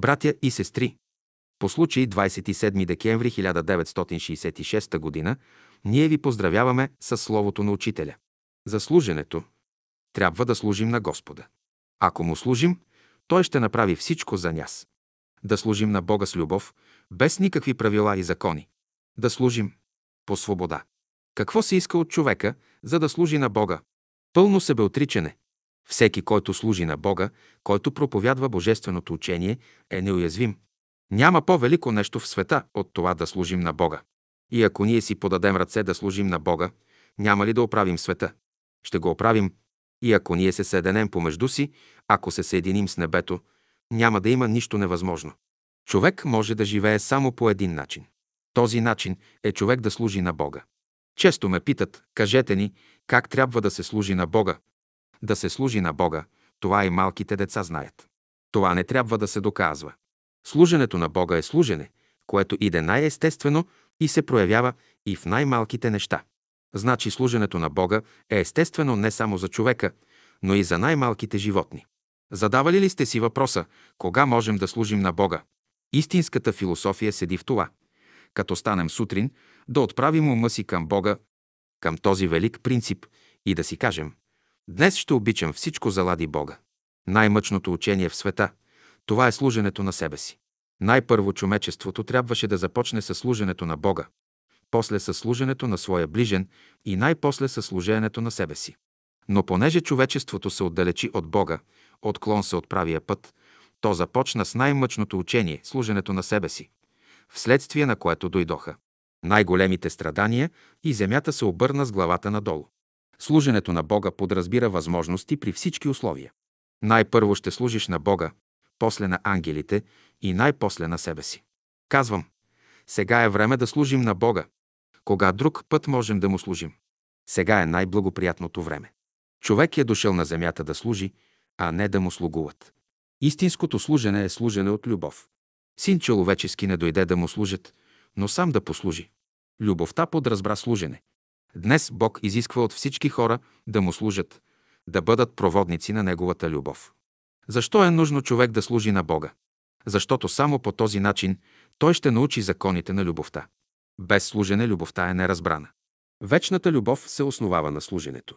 Братя и сестри, по случай 27 декември 1966 г. ние ви поздравяваме с Словото на Учителя. За служенето трябва да служим на Господа. Ако му служим, Той ще направи всичко за нас. Да служим на Бога с любов, без никакви правила и закони. Да служим по свобода. Какво се иска от човека, за да служи на Бога? Пълно себеотричане. Всеки, който служи на Бога, който проповядва Божественото учение, е неуязвим. Няма по-велико нещо в света от това да служим на Бога. И ако ние си подадем ръце да служим на Бога, няма ли да оправим света? Ще го оправим. И ако ние се съединем помежду си, ако се съединим с небето, няма да има нищо невъзможно. Човек може да живее само по един начин. Този начин е човек да служи на Бога. Често ме питат, кажете ни, как трябва да се служи на Бога. Да се служи на Бога, това и малките деца знаят. Това не трябва да се доказва. Служенето на Бога е служене, което иде най-естествено и се проявява и в най-малките неща. Значи служенето на Бога е естествено не само за човека, но и за най-малките животни. Задавали ли сте си въпроса, кога можем да служим на Бога? Истинската философия седи в това. Като станем сутрин, да отправим ума си към Бога, към този велик принцип и да си кажем «Днес ще обичам всичко залади Бога». Най-мъчното учение в света – това е служенето на себе си. Най-първо човечеството трябваше да започне със служенето на Бога, после със служенето на своя ближен и най-после със служенето на себе си. Но понеже човечеството се отдалечи от Бога, отклон се от правия път, то започна с най-мъчното учение – служенето на себе си, вследствие на което дойдоха най-големите страдания и земята се обърна с главата надолу. Служенето на Бога подразбира възможности при всички условия. Най-първо ще служиш на Бога, после на ангелите и най-после на себе си. Казвам, сега е време да служим на Бога. Кога друг път можем да му служим? Сега е най-благоприятното време. Човек е дошъл на земята да служи, а не да му слугуват. Истинското служене е служене от любов. Син човечески не дойде да му служат, но сам да послужи. Любовта подразбра служене. Днес Бог изисква от всички хора да му служат, да бъдат проводници на Неговата любов. Защо е нужно човек да служи на Бога? Защото само по този начин той ще научи законите на любовта. Без служене любовта е неразбрана. Вечната любов се основава на служенето.